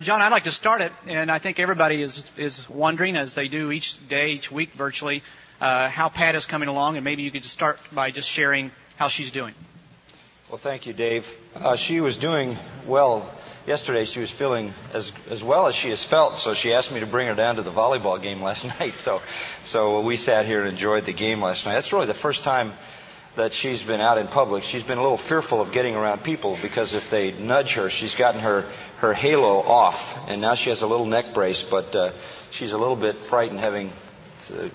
John, I'd like to start it, and I think everybody is is wondering, as they do each day, each week, virtually, uh, how Pat is coming along, and maybe you could just start by just sharing how she's doing. Well, thank you, Dave. Uh, she was doing well yesterday. She was feeling as as well as she has felt, so she asked me to bring her down to the volleyball game last night. So, so we sat here and enjoyed the game last night. That's really the first time that she's been out in public. She's been a little fearful of getting around people because if they nudge her, she's gotten her her halo off, and now she has a little neck brace, but uh, she's a little bit frightened having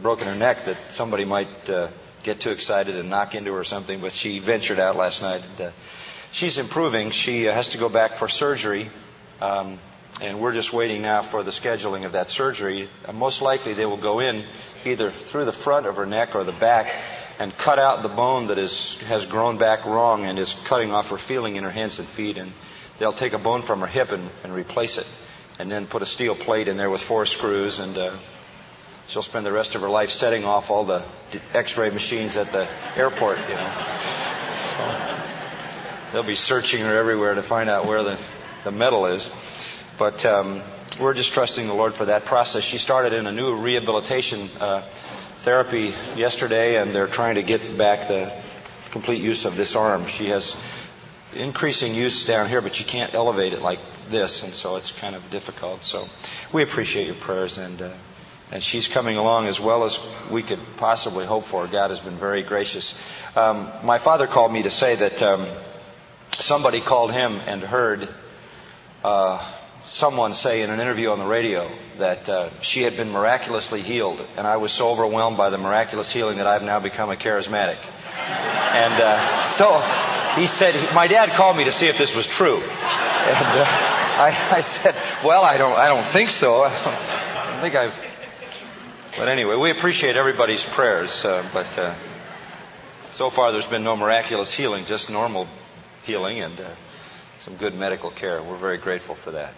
broken her neck that somebody might uh, get too excited and knock into her or something. But she ventured out last night. And, uh, she's improving. She uh, has to go back for surgery. Um, and we're just waiting now for the scheduling of that surgery. Uh, most likely they will go in either through the front of her neck or the back and cut out the bone that is, has grown back wrong and is cutting off her feeling in her hands and feet. And they'll take a bone from her hip and, and replace it and then put a steel plate in there with four screws and uh, she'll spend the rest of her life setting off all the x-ray machines at the airport, you know. So they'll be searching her everywhere to find out where the, the metal is. But um, we're just trusting the Lord for that process. She started in a new rehabilitation uh, therapy yesterday, and they're trying to get back the complete use of this arm. She has increasing use down here, but you can't elevate it like this, and so it's kind of difficult. So we appreciate your prayers and. Uh, and she's coming along as well as we could possibly hope for. God has been very gracious. Um, my father called me to say that um, somebody called him and heard uh, someone say in an interview on the radio that uh, she had been miraculously healed, and I was so overwhelmed by the miraculous healing that I've now become a charismatic. And uh, so he said, my dad called me to see if this was true, and uh, I, I said, well, I don't, I don't think so. I don't, I don't think I've but anyway, we appreciate everybody's prayers, uh, but uh, so far there's been no miraculous healing, just normal healing and uh, some good medical care. We're very grateful for that.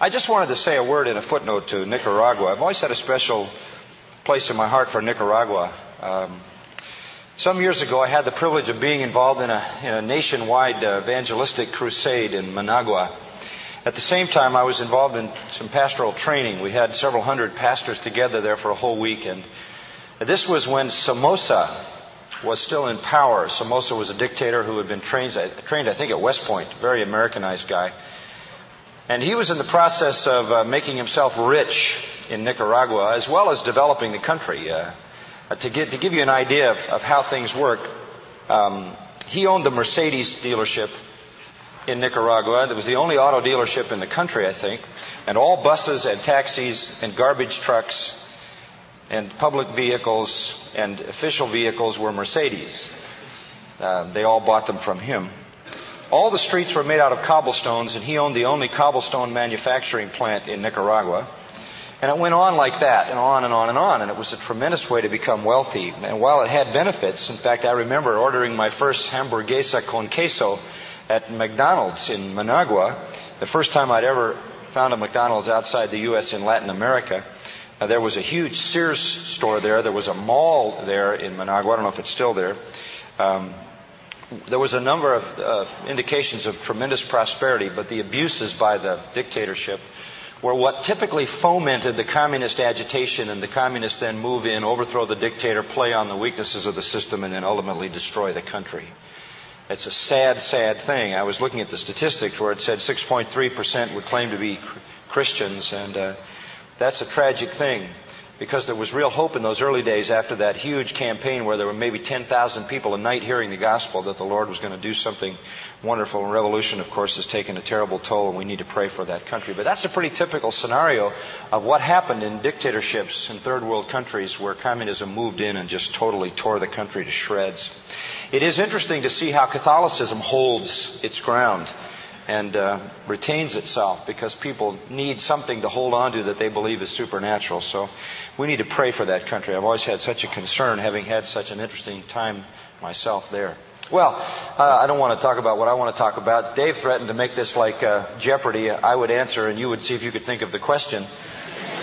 I just wanted to say a word in a footnote to Nicaragua. I've always had a special place in my heart for Nicaragua. Um, some years ago, I had the privilege of being involved in a, in a nationwide uh, evangelistic crusade in Managua. At the same time, I was involved in some pastoral training. We had several hundred pastors together there for a whole week, and this was when Somoza was still in power. Somoza was a dictator who had been trained, trained I think, at West Point, very Americanized guy. And he was in the process of uh, making himself rich in Nicaragua, as well as developing the country. Uh, to, get, to give you an idea of, of how things work, um, he owned the Mercedes dealership in Nicaragua. It was the only auto dealership in the country, I think. And all buses and taxis and garbage trucks and public vehicles and official vehicles were Mercedes. Uh, they all bought them from him. All the streets were made out of cobblestones, and he owned the only cobblestone manufacturing plant in Nicaragua. And it went on like that, and on and on and on, and it was a tremendous way to become wealthy. And while it had benefits, in fact, I remember ordering my first hamburguesa con queso at McDonald's in Managua, the first time I'd ever found a McDonald's outside the U.S. in Latin America. Uh, there was a huge Sears store there. There was a mall there in Managua. I don't know if it's still there. Um, there was a number of uh, indications of tremendous prosperity, but the abuses by the dictatorship were what typically fomented the communist agitation, and the communists then move in, overthrow the dictator, play on the weaknesses of the system, and then ultimately destroy the country. It's a sad, sad thing. I was looking at the statistics where it said 6.3% would claim to be Christians, and uh, that's a tragic thing because there was real hope in those early days after that huge campaign where there were maybe 10,000 people a night hearing the gospel that the Lord was going to do something wonderful. And revolution, of course, has taken a terrible toll, and we need to pray for that country. But that's a pretty typical scenario of what happened in dictatorships in third world countries where communism moved in and just totally tore the country to shreds. It is interesting to see how Catholicism holds its ground and uh, retains itself because people need something to hold on to that they believe is supernatural. So we need to pray for that country. I've always had such a concern, having had such an interesting time myself there. Well, uh, I don't want to talk about what I want to talk about. Dave threatened to make this like uh, Jeopardy. I would answer, and you would see if you could think of the question.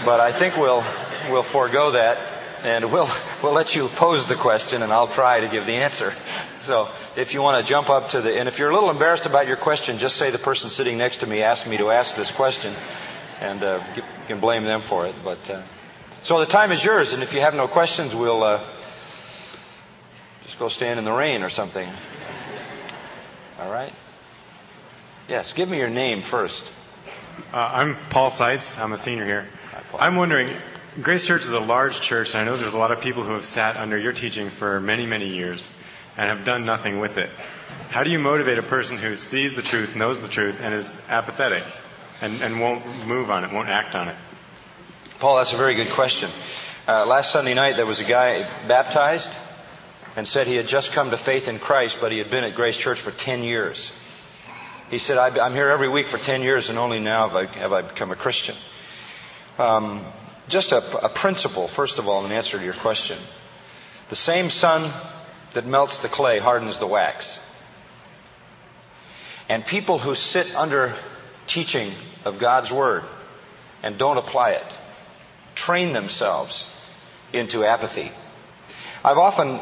But I think we'll we'll forego that and we'll we'll let you pose the question, and I'll try to give the answer. So if you want to jump up to the, and if you're a little embarrassed about your question, just say the person sitting next to me asked me to ask this question, and uh, you can blame them for it. But uh, so the time is yours, and if you have no questions, we'll uh, just go stand in the rain or something. All right. Yes, give me your name first. Uh, I'm Paul Seitz. I'm a senior here. I'm wondering, Grace Church is a large church, and I know there's a lot of people who have sat under your teaching for many, many years and have done nothing with it. How do you motivate a person who sees the truth, knows the truth, and is apathetic and, and won't move on it, won't act on it? Paul, that's a very good question. Uh, last Sunday night, there was a guy baptized and said he had just come to faith in Christ, but he had been at Grace Church for 10 years. He said, I'm here every week for 10 years, and only now have I, have I become a Christian. Um, just a, a principle, first of all, in answer to your question. The same sun that melts the clay hardens the wax. And people who sit under teaching of God's Word and don't apply it train themselves into apathy. I've often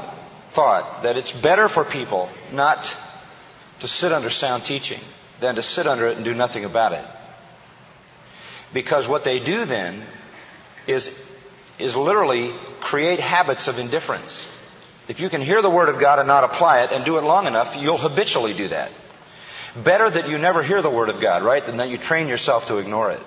thought that it's better for people not to sit under sound teaching than to sit under it and do nothing about it. Because what they do then is, is literally create habits of indifference. If you can hear the Word of God and not apply it and do it long enough, you'll habitually do that. Better that you never hear the Word of God, right, than that you train yourself to ignore it.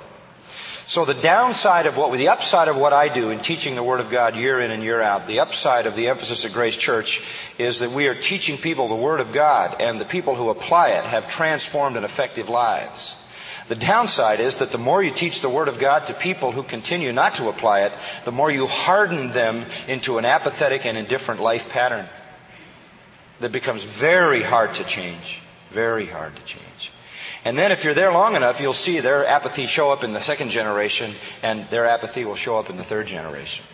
So the downside of what, the upside of what I do in teaching the Word of God year in and year out, the upside of the emphasis at Grace Church is that we are teaching people the Word of God and the people who apply it have transformed and effective lives. The downside is that the more you teach the Word of God to people who continue not to apply it, the more you harden them into an apathetic and indifferent life pattern that becomes very hard to change. Very hard to change. And then if you're there long enough, you'll see their apathy show up in the second generation, and their apathy will show up in the third generation.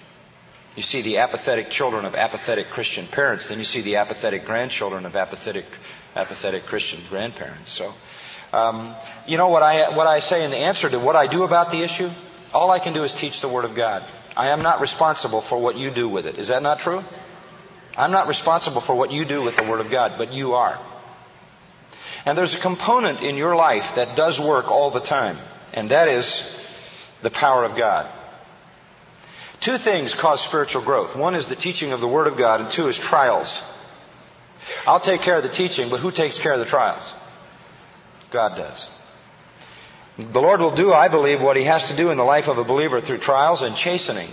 You see the apathetic children of apathetic Christian parents, then you see the apathetic grandchildren of apathetic, apathetic Christian grandparents. So, um, you know what I what I say in the answer to what I do about the issue? All I can do is teach the Word of God. I am not responsible for what you do with it. Is that not true? I'm not responsible for what you do with the Word of God, but you are. And there's a component in your life that does work all the time, and that is the power of God. Two things cause spiritual growth. One is the teaching of the Word of God, and two is trials. I'll take care of the teaching, but who takes care of the trials? God does. The Lord will do, I believe, what He has to do in the life of a believer through trials and chastening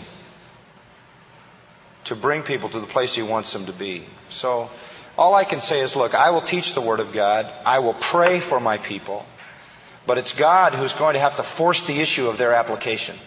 to bring people to the place He wants them to be. So, all I can say is, look, I will teach the Word of God. I will pray for my people. But it's God who's going to have to force the issue of their application.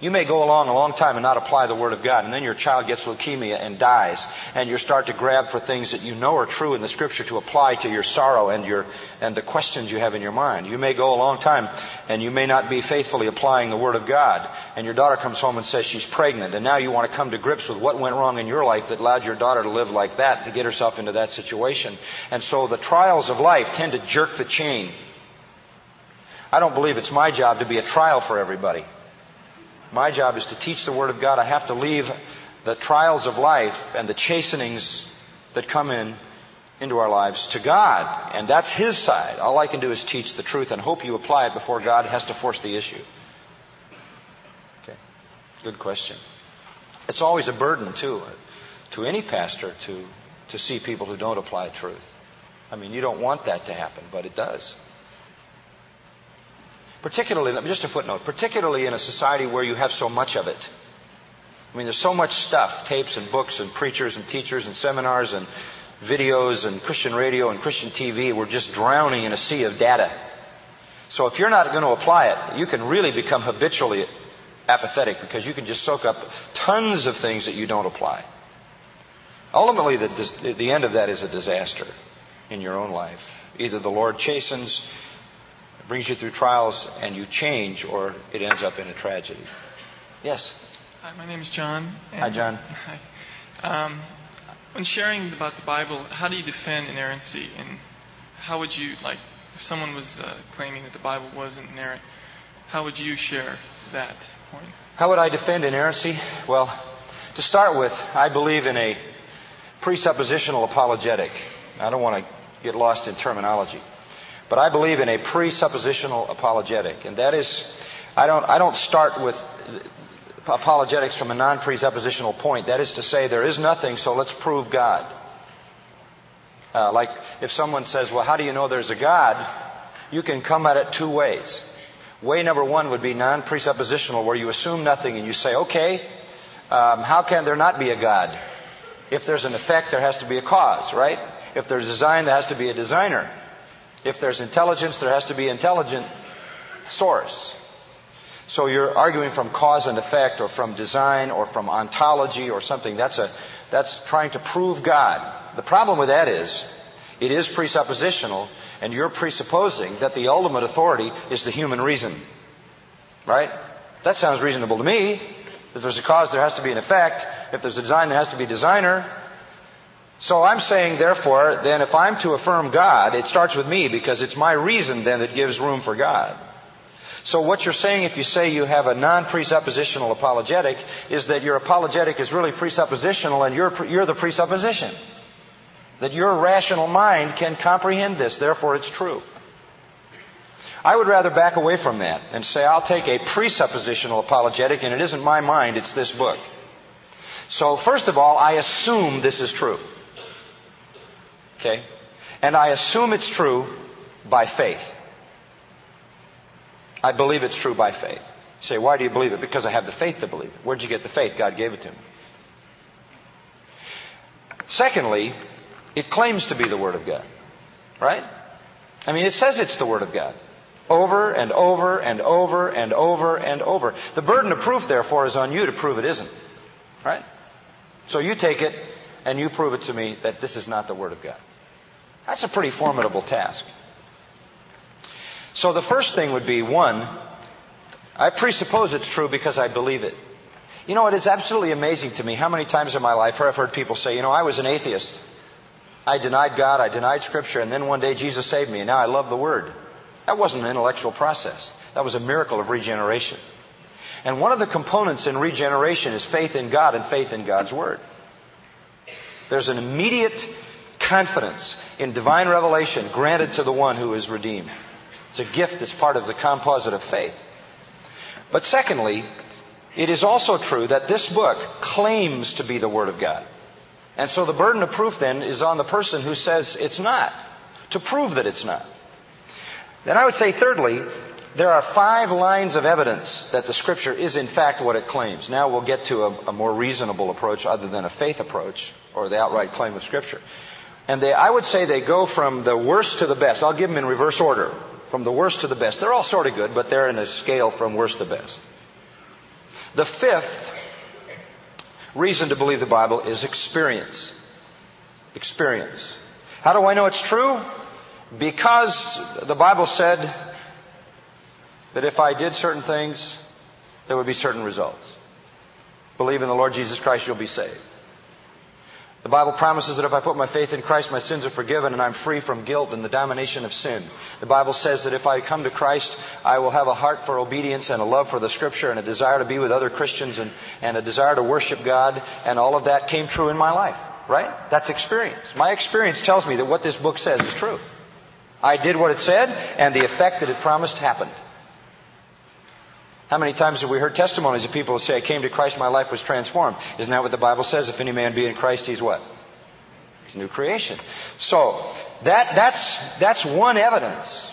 You may go along a long time and not apply the Word of God, and then your child gets leukemia and dies, and you start to grab for things that you know are true in the Scripture to apply to your sorrow and your and the questions you have in your mind. You may go a long time and you may not be faithfully applying the Word of God, and your daughter comes home and says she's pregnant, and now you want to come to grips with what went wrong in your life that allowed your daughter to live like that, to get herself into that situation. And so the trials of life tend to jerk the chain. I don't believe it's my job to be a trial for everybody. My job is to teach the Word of God. I have to leave the trials of life and the chastenings that come in into our lives to God. And that's His side. All I can do is teach the truth and hope you apply it before God has to force the issue. Okay. Good question. It's always a burden, too, uh, to any pastor to, to see people who don't apply truth. I mean, you don't want that to happen, but it does. Particularly, just a footnote, particularly in a society where you have so much of it. I mean, there's so much stuff, tapes and books and preachers and teachers and seminars and videos and Christian radio and Christian TV. We're just drowning in a sea of data. So if you're not going to apply it, you can really become habitually apathetic because you can just soak up tons of things that you don't apply. Ultimately, the, the end of that is a disaster in your own life. Either the Lord chastens brings you through trials and you change, or it ends up in a tragedy. Yes? Hi, my name is John. Hi, John. Hi. Um, when sharing about the Bible, how do you defend inerrancy? And how would you, like, if someone was uh, claiming that the Bible wasn't inerrant, how would you share that point? How would I defend inerrancy? Well, to start with, I believe in a presuppositional apologetic. I don't want to get lost in terminology. But I believe in a presuppositional apologetic, and that is, I don't, I don't start with apologetics from a non-presuppositional point. That is to say, there is nothing, so let's prove God. Uh, like if someone says, well, how do you know there's a God? You can come at it two ways. Way number one would be non-presuppositional, where you assume nothing and you say, okay, um, how can there not be a God? If there's an effect, there has to be a cause, right? If there's a design, there has to be a designer. If there's intelligence, there has to be intelligent source. So you're arguing from cause and effect or from design or from ontology or something. That's a, that's trying to prove God. The problem with that is, it is presuppositional and you're presupposing that the ultimate authority is the human reason. Right? That sounds reasonable to me. If there's a cause, there has to be an effect. If there's a design, there has to be a designer. So I'm saying, therefore, then if I'm to affirm God, it starts with me because it's my reason then that gives room for God. So what you're saying if you say you have a non-presuppositional apologetic is that your apologetic is really presuppositional and you're, you're the presupposition. That your rational mind can comprehend this, therefore it's true. I would rather back away from that and say I'll take a presuppositional apologetic and it isn't my mind, it's this book. So first of all, I assume this is true. Okay? And I assume it's true by faith. I believe it's true by faith. You say, why do you believe it? Because I have the faith to believe it. Where'd you get the faith? God gave it to me. Secondly, it claims to be the Word of God. Right? I mean, it says it's the Word of God. Over and over and over and over and over. The burden of proof, therefore, is on you to prove it isn't. Right? So you take it and you prove it to me that this is not the Word of God. That's a pretty formidable task. So the first thing would be one, I presuppose it's true because I believe it. You know, it is absolutely amazing to me how many times in my life I've heard people say, you know, I was an atheist. I denied God, I denied Scripture, and then one day Jesus saved me, and now I love the Word. That wasn't an intellectual process. That was a miracle of regeneration. And one of the components in regeneration is faith in God and faith in God's Word. There's an immediate confidence in divine revelation granted to the one who is redeemed. It's a gift that's part of the composite of faith. But secondly, it is also true that this book claims to be the Word of God. And so the burden of proof then is on the person who says it's not, to prove that it's not. Then I would say thirdly, there are five lines of evidence that the scripture is in fact what it claims. Now we'll get to a, a more reasonable approach other than a faith approach or the outright claim of scripture. And they, I would say they go from the worst to the best. I'll give them in reverse order. From the worst to the best. They're all sort of good, but they're in a scale from worst to best. The fifth reason to believe the Bible is experience. Experience. How do I know it's true? Because the Bible said that if I did certain things, there would be certain results. Believe in the Lord Jesus Christ, you'll be saved. The Bible promises that if I put my faith in Christ, my sins are forgiven and I'm free from guilt and the domination of sin. The Bible says that if I come to Christ, I will have a heart for obedience and a love for the Scripture and a desire to be with other Christians and, and a desire to worship God. And all of that came true in my life, right? That's experience. My experience tells me that what this book says is true. I did what it said and the effect that it promised happened. How many times have we heard testimonies of people who say, I came to Christ, my life was transformed? Isn't that what the Bible says? If any man be in Christ, he's what? He's a new creation. So, that, that's, that's one evidence.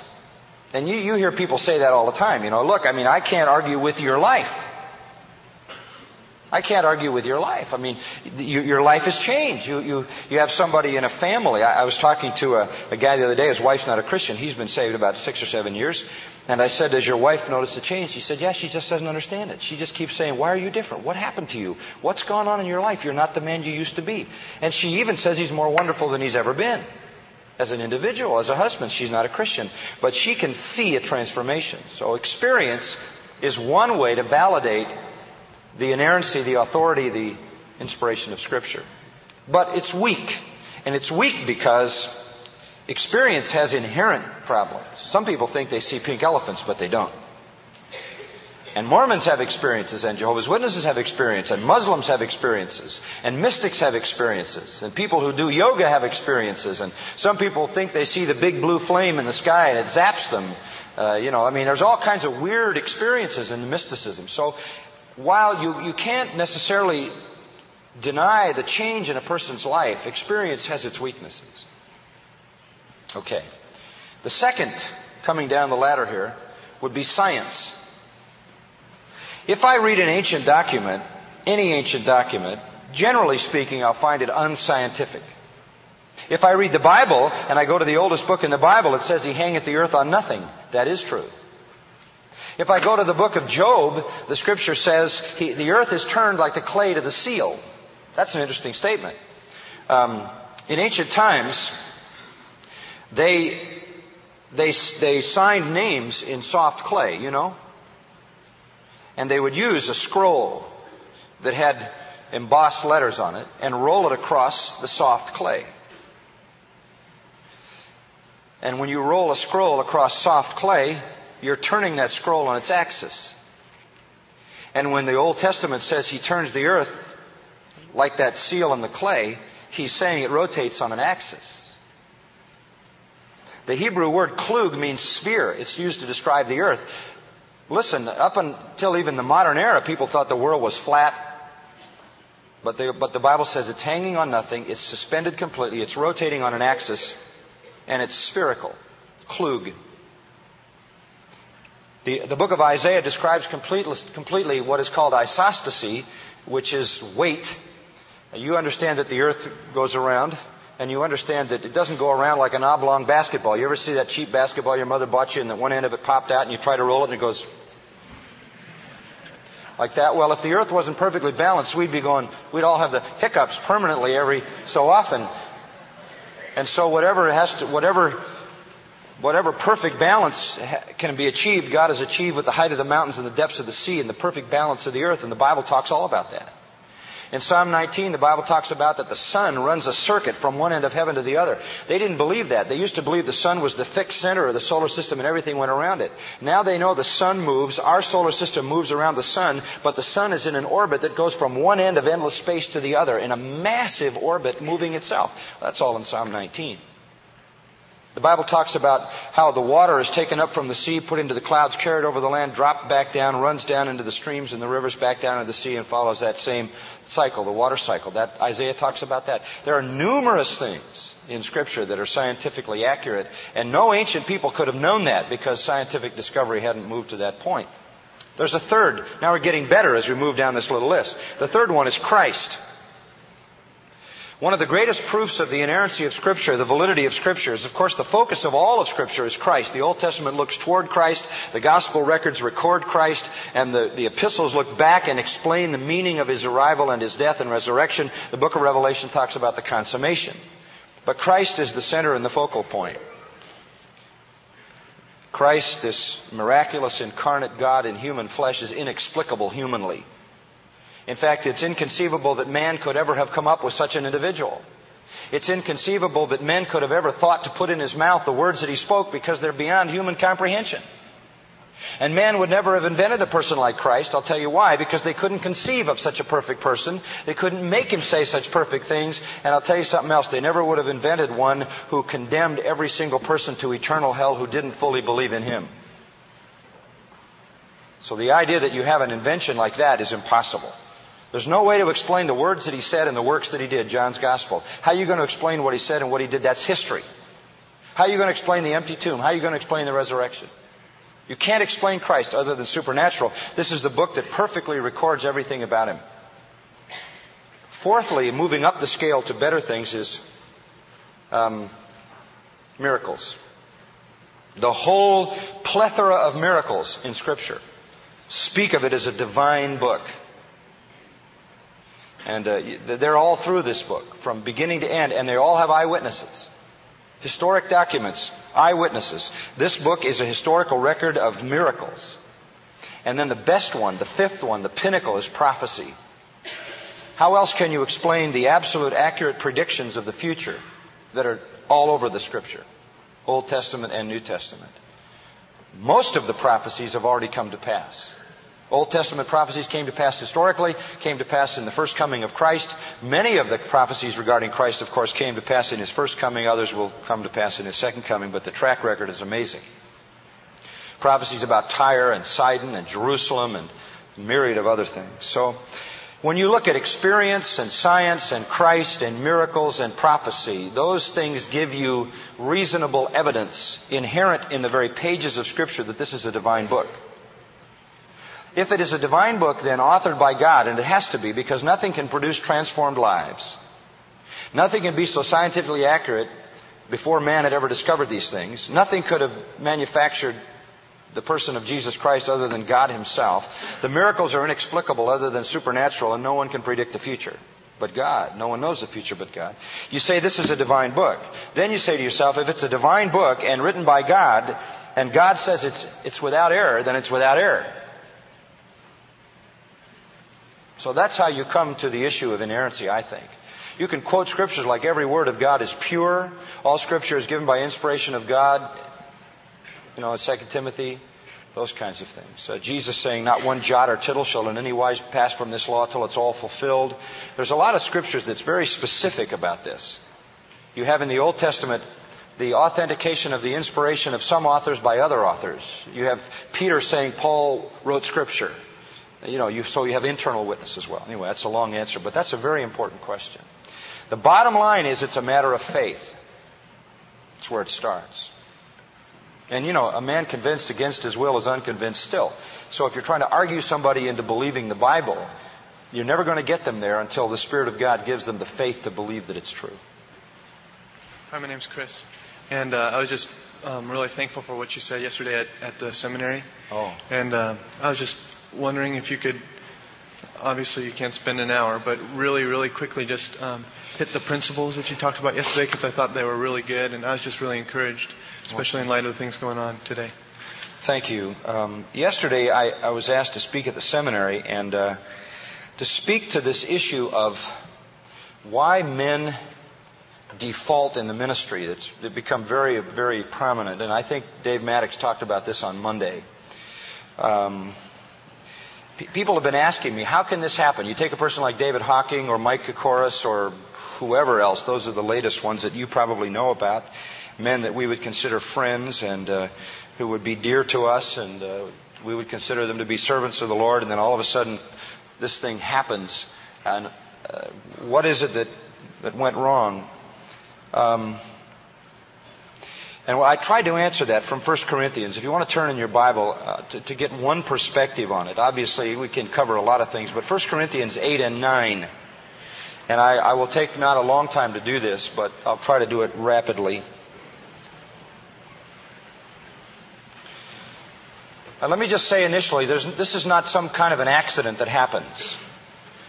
And you, you hear people say that all the time. You know, look, I mean, I can't argue with your life. I can't argue with your life. I mean, you, your life has changed. You, you, you have somebody in a family. I, I was talking to a, a guy the other day. His wife's not a Christian. He's been saved about six or seven years. And I said, Does your wife notice the change? She said, Yes, she just doesn't understand it. She just keeps saying, Why are you different? What happened to you? What's gone on in your life? You're not the man you used to be. And she even says he's more wonderful than he's ever been. As an individual, as a husband, she's not a Christian. But she can see a transformation. So experience is one way to validate the inerrancy, the authority, the inspiration of Scripture. But it's weak. And it's weak because experience has inherent problems. Some people think they see pink elephants, but they don't. And Mormons have experiences, and Jehovah's Witnesses have experiences, and Muslims have experiences, and mystics have experiences, and people who do yoga have experiences, and some people think they see the big blue flame in the sky and it zaps them. Uh, you know, I mean, there's all kinds of weird experiences in mysticism. So while you, you can't necessarily deny the change in a person's life, experience has its weaknesses. Okay. The second, coming down the ladder here, would be science. If I read an ancient document, any ancient document, generally speaking, I'll find it unscientific. If I read the Bible and I go to the oldest book in the Bible, it says he hangeth the earth on nothing. That is true. If I go to the book of Job, the scripture says he, the earth is turned like the clay to the seal. That's an interesting statement. Um, in ancient times, they, they, they signed names in soft clay, you know? And they would use a scroll that had embossed letters on it and roll it across the soft clay. And when you roll a scroll across soft clay, you're turning that scroll on its axis. And when the Old Testament says he turns the earth like that seal in the clay, he's saying it rotates on an axis. The Hebrew word klug means sphere. It's used to describe the earth. Listen, up until even the modern era, people thought the world was flat. But the, but the Bible says it's hanging on nothing, it's suspended completely, it's rotating on an axis, and it's spherical. Klug. The, the book of Isaiah describes completely, completely what is called isostasy, which is weight. You understand that the earth goes around, and you understand that it doesn't go around like an oblong basketball. You ever see that cheap basketball your mother bought you and that one end of it popped out and you try to roll it and it goes like that? Well, if the earth wasn't perfectly balanced, we'd be going, we'd all have the hiccups permanently every so often. And so whatever has to, whatever whatever perfect balance can be achieved, God has achieved with the height of the mountains and the depths of the sea and the perfect balance of the earth. And the Bible talks all about that. In Psalm 19, the Bible talks about that the sun runs a circuit from one end of heaven to the other. They didn't believe that. They used to believe the sun was the fixed center of the solar system and everything went around it. Now they know the sun moves, our solar system moves around the sun, but the sun is in an orbit that goes from one end of endless space to the other in a massive orbit moving itself. That's all in Psalm 19. The Bible talks about how the water is taken up from the sea, put into the clouds, carried over the land, dropped back down, runs down into the streams and the rivers, back down into the sea, and follows that same cycle, the water cycle. That Isaiah talks about that. There are numerous things in Scripture that are scientifically accurate, and no ancient people could have known that because scientific discovery hadn't moved to that point. There's a third. Now we're getting better as we move down this little list. The third one is Christ. One of the greatest proofs of the inerrancy of Scripture, the validity of Scripture, is of course the focus of all of Scripture is Christ. The Old Testament looks toward Christ, the Gospel records record Christ, and the, the epistles look back and explain the meaning of His arrival and His death and resurrection. The book of Revelation talks about the consummation. But Christ is the center and the focal point. Christ, this miraculous incarnate God in human flesh, is inexplicable humanly. In fact, it's inconceivable that man could ever have come up with such an individual. It's inconceivable that men could have ever thought to put in his mouth the words that he spoke because they're beyond human comprehension. And man would never have invented a person like Christ. I'll tell you why. Because they couldn't conceive of such a perfect person. They couldn't make him say such perfect things. And I'll tell you something else. They never would have invented one who condemned every single person to eternal hell who didn't fully believe in him. So the idea that you have an invention like that is impossible. There's no way to explain the words that he said and the works that he did, John's Gospel. How are you going to explain what he said and what he did? That's history. How are you going to explain the empty tomb? How are you going to explain the resurrection? You can't explain Christ other than supernatural. This is the book that perfectly records everything about him. Fourthly, moving up the scale to better things is um, miracles. The whole plethora of miracles in Scripture speak of it as a divine book. And uh, they're all through this book, from beginning to end, and they all have eyewitnesses. Historic documents, eyewitnesses. This book is a historical record of miracles. And then the best one, the fifth one, the pinnacle, is prophecy. How else can you explain the absolute accurate predictions of the future that are all over the scripture? Old Testament and New Testament. Most of the prophecies have already come to pass. Old Testament prophecies came to pass historically, came to pass in the first coming of Christ. Many of the prophecies regarding Christ, of course, came to pass in his first coming. Others will come to pass in his second coming, but the track record is amazing. Prophecies about Tyre and Sidon and Jerusalem and myriad of other things. So, when you look at experience and science and Christ and miracles and prophecy, those things give you reasonable evidence inherent in the very pages of Scripture that this is a divine book. If it is a divine book, then authored by God, and it has to be because nothing can produce transformed lives. Nothing can be so scientifically accurate before man had ever discovered these things. Nothing could have manufactured the person of Jesus Christ other than God Himself. The miracles are inexplicable other than supernatural, and no one can predict the future but God. No one knows the future but God. You say this is a divine book. Then you say to yourself, if it's a divine book and written by God, and God says it's, it's without error, then it's without error. So that's how you come to the issue of inerrancy, I think. You can quote scriptures like every word of God is pure. All scripture is given by inspiration of God. You know, 2 Timothy, those kinds of things. Uh, Jesus saying, not one jot or tittle shall in any wise pass from this law till it's all fulfilled. There's a lot of scriptures that's very specific about this. You have in the Old Testament the authentication of the inspiration of some authors by other authors. You have Peter saying Paul wrote scripture. You know, you, so you have internal witness as well. Anyway, that's a long answer, but that's a very important question. The bottom line is it's a matter of faith. That's where it starts. And you know, a man convinced against his will is unconvinced still. So if you're trying to argue somebody into believing the Bible, you're never going to get them there until the Spirit of God gives them the faith to believe that it's true. Hi, my name's Chris. And uh, I was just um, really thankful for what you said yesterday at, at the seminary. Oh. And uh, I was just wondering if you could, obviously you can't spend an hour, but really, really quickly just um, hit the principles that you talked about yesterday because I thought they were really good and I was just really encouraged, especially in light of the things going on today. Thank you. Um, yesterday I, I, was asked to speak at the seminary and uh, to speak to this issue of why men default in the ministry. It's become very, very prominent. And I think Dave Maddox talked about this on Monday. Um, people have been asking me, how can this happen? You take a person like David Hocking or Mike Kokoris or whoever else, those are the latest ones that you probably know about, men that we would consider friends and uh, who would be dear to us, and uh, we would consider them to be servants of the Lord, and then all of a sudden this thing happens. And uh, what is it that, that went wrong? Um, and I tried to answer that from 1 Corinthians. If you want to turn in your Bible uh, to, to, get one perspective on it, obviously we can cover a lot of things, but 1 Corinthians 8 and 9. And I, I will take not a long time to do this, but I'll try to do it rapidly. Uh, let me just say initially, this is not some kind of an accident that happens.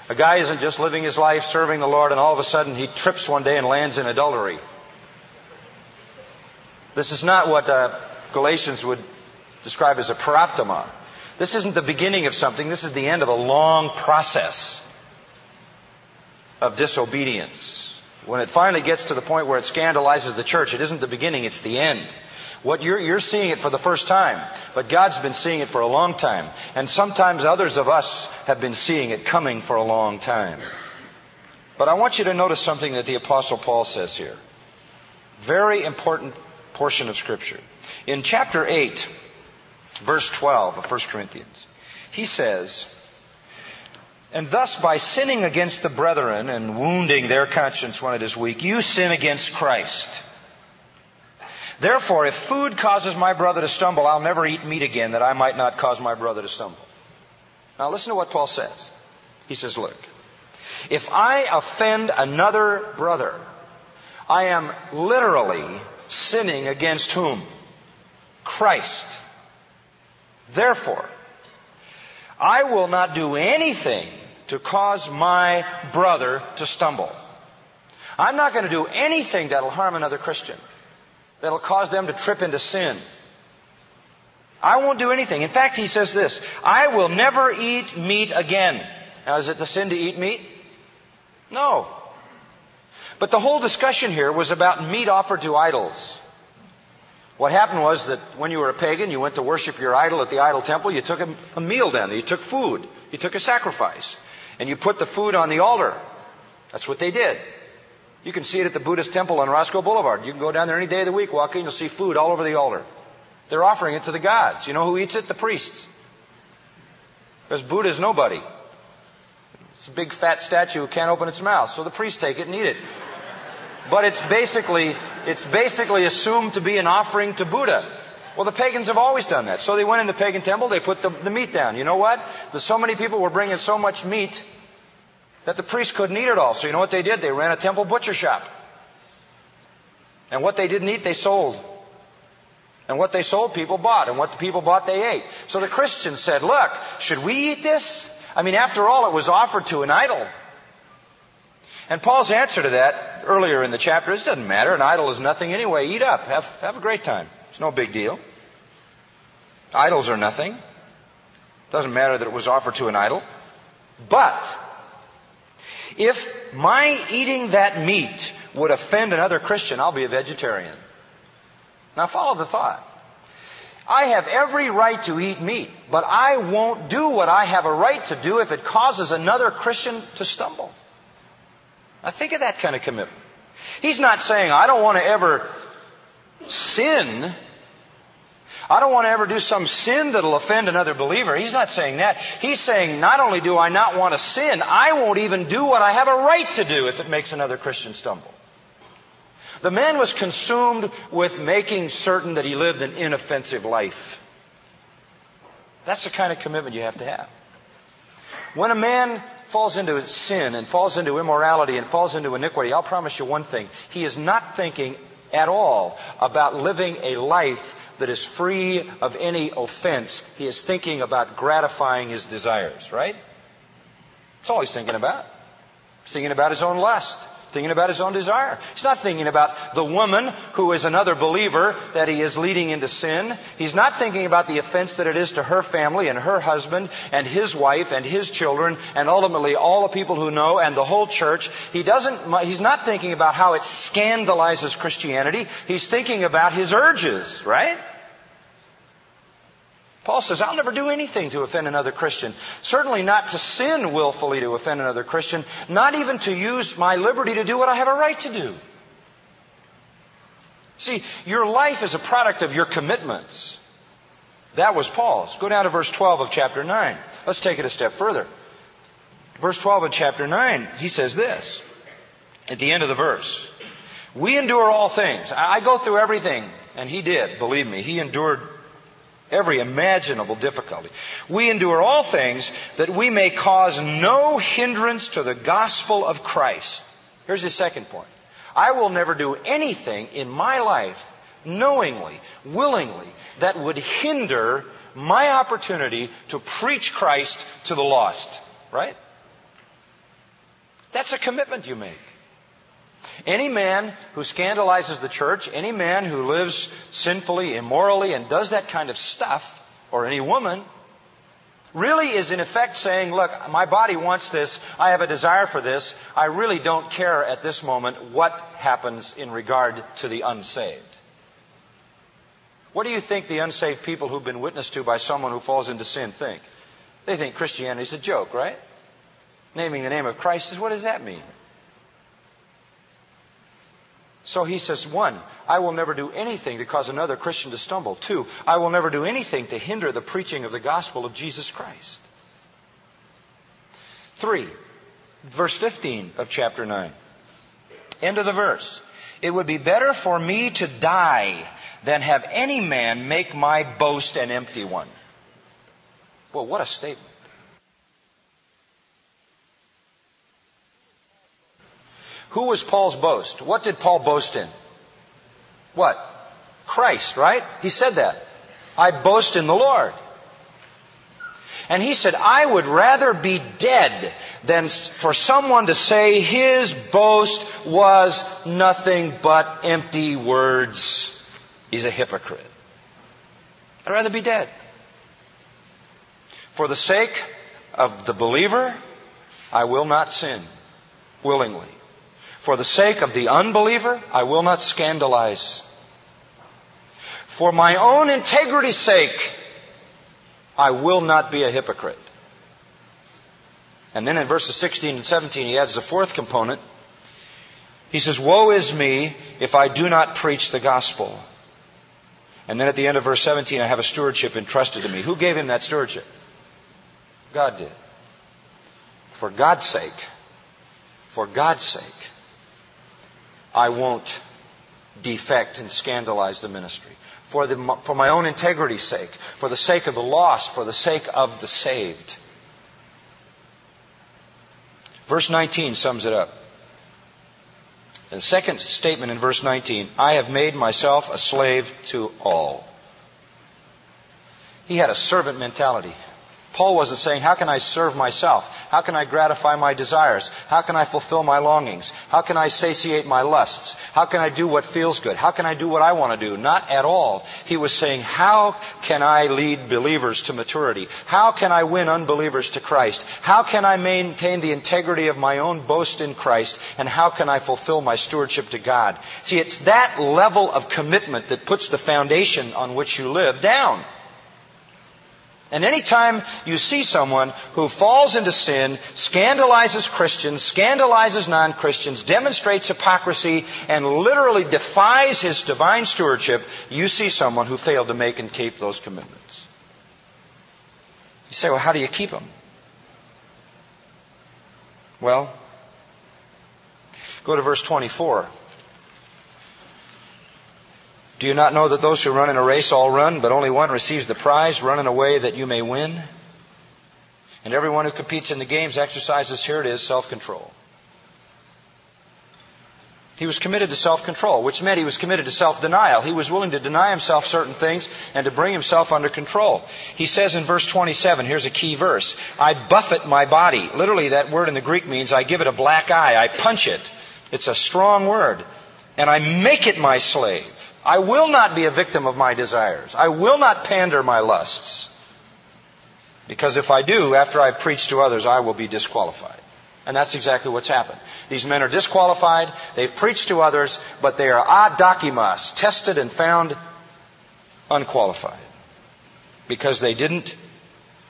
A guy isn't just living his life serving the Lord and all of a sudden he trips one day and lands in adultery. This is not what uh, Galatians would describe as a paraptoma. This isn't the beginning of something. This is the end of a long process of disobedience. When it finally gets to the point where it scandalizes the church, it isn't the beginning, it's the end. What you're, you're seeing it for the first time, but God's been seeing it for a long time. And sometimes others of us have been seeing it coming for a long time. But I want you to notice something that the apostle Paul says here. Very important portion of Scripture. In chapter 8, verse 12 of 1 Corinthians, he says, And thus by sinning against the brethren and wounding their conscience when it is weak, you sin against Christ. Therefore, if food causes my brother to stumble, I'll never eat meat again that I might not cause my brother to stumble. Now listen to what Paul says. He says, look, if I offend another brother, I am literally sinning against whom? Christ. Therefore, I will not do anything to cause my brother to stumble. I'm not going to do anything that'll harm another Christian, that'll cause them to trip into sin. I won't do anything. In fact, he says this, I will never eat meat again. Now, is it the sin to eat meat? No. But the whole discussion here was about meat offered to idols. What happened was that when you were a pagan, you went to worship your idol at the idol temple, you took a, meal down there, you took food, you took a sacrifice, and you put the food on the altar. That's what they did. You can see it at the Buddhist temple on Roscoe Boulevard. You can go down there any day of the week, walk in, you'll see food all over the altar. They're offering it to the gods. You know who eats it? The priests. Because Buddha's nobody. It's a big fat statue who can't open its mouth, so the priests take it and eat it. But it's basically, it's basically assumed to be an offering to Buddha. Well, the pagans have always done that. So they went in the pagan temple, they put the, the meat down. You know what? There's so many people were bringing so much meat that the priests couldn't eat it all. So you know what they did? They ran a temple butcher shop. And what they didn't eat, they sold. And what they sold, people bought. And what the people bought, they ate. So the Christians said, look, should we eat this? I mean, after all, it was offered to an idol. And Paul's answer to that earlier in the chapter is, it doesn't matter. An idol is nothing anyway. Eat up. Have, have a great time. It's no big deal. Idols are nothing. Doesn't matter that it was offered to an idol. But, if my eating that meat would offend another Christian, I'll be a vegetarian. Now follow the thought. I have every right to eat meat, but I won't do what I have a right to do if it causes another Christian to stumble. Now think of that kind of commitment. He's not saying, I don't want to ever sin. I don't want to ever do some sin that'll offend another believer. He's not saying that. He's saying, not only do I not want to sin, I won't even do what I have a right to do if it makes another Christian stumble. The man was consumed with making certain that he lived an inoffensive life. That's the kind of commitment you have to have. When a man falls into sin and falls into immorality and falls into iniquity, I'll promise you one thing. He is not thinking at all about living a life that is free of any offense. He is thinking about gratifying his desires, right? That's all he's thinking about. He's thinking about his own lust thinking about his own desire. He's not thinking about the woman who is another believer that he is leading into sin. He's not thinking about the offense that it is to her family and her husband and his wife and his children and ultimately all the people who know and the whole church. He doesn't, he's not thinking about how it scandalizes Christianity. He's thinking about his urges, right? Paul says, I'll never do anything to offend another Christian. Certainly not to sin willfully to offend another Christian. Not even to use my liberty to do what I have a right to do. See, your life is a product of your commitments. That was Paul's. Go down to verse 12 of chapter 9. Let's take it a step further. Verse 12 of chapter 9, he says this. At the end of the verse. We endure all things. I go through everything. And he did, believe me. He endured every imaginable difficulty. We endure all things that we may cause no hindrance to the gospel of Christ. Here's the second point. I will never do anything in my life knowingly, willingly, that would hinder my opportunity to preach Christ to the lost. Right? That's a commitment you make. Any man who scandalizes the church, any man who lives sinfully, immorally, and does that kind of stuff, or any woman, really is in effect saying, look, my body wants this, I have a desire for this, I really don't care at this moment what happens in regard to the unsaved. What do you think the unsaved people who've been witnessed to by someone who falls into sin think? They think Christianity is a joke, right? Naming the name of Christ is what does that mean? So he says, one, I will never do anything to cause another Christian to stumble. Two, I will never do anything to hinder the preaching of the gospel of Jesus Christ. Three, verse 15 of chapter 9. End of the verse. It would be better for me to die than have any man make my boast an empty one. Well, what a statement. Who was Paul's boast? What did Paul boast in? What? Christ, right? He said that. I boast in the Lord. And he said, I would rather be dead than for someone to say his boast was nothing but empty words. He's a hypocrite. I'd rather be dead. For the sake of the believer, I will not sin willingly. For the sake of the unbeliever, I will not scandalize. For my own integrity's sake, I will not be a hypocrite. And then in verses 16 and 17, he adds the fourth component. He says, Woe is me if I do not preach the gospel. And then at the end of verse 17, I have a stewardship entrusted to me. Who gave him that stewardship? God did. For God's sake, for God's sake, I won't defect and scandalize the ministry. For, the, for my own integrity's sake, for the sake of the lost, for the sake of the saved. Verse 19 sums it up. The second statement in verse 19 I have made myself a slave to all. He had a servant mentality. Paul wasn't saying, How can I serve myself? How can I gratify my desires? How can I fulfill my longings? How can I satiate my lusts? How can I do what feels good? How can I do what I want to do? Not at all. He was saying, How can I lead believers to maturity? How can I win unbelievers to Christ? How can I maintain the integrity of my own boast in Christ? And how can I fulfill my stewardship to God? See, it's that level of commitment that puts the foundation on which you live down. And anytime you see someone who falls into sin, scandalizes Christians, scandalizes non-Christians, demonstrates hypocrisy, and literally defies his divine stewardship, you see someone who failed to make and keep those commitments. You say, well, how do you keep them? Well, go to verse 24. Do you not know that those who run in a race all run, but only one receives the prize? Run in a way that you may win. And everyone who competes in the games exercises, here it is, self-control. He was committed to self-control, which meant he was committed to self-denial. He was willing to deny himself certain things and to bring himself under control. He says in verse 27, here's a key verse, I buffet my body. Literally that word in the Greek means I give it a black eye, I punch it. It's a strong word. And I make it my slave. I will not be a victim of my desires. I will not pander my lusts. Because if I do, after I preach to others, I will be disqualified. And that's exactly what's happened. These men are disqualified, they've preached to others, but they are ad adokimos, tested and found unqualified. Because they didn't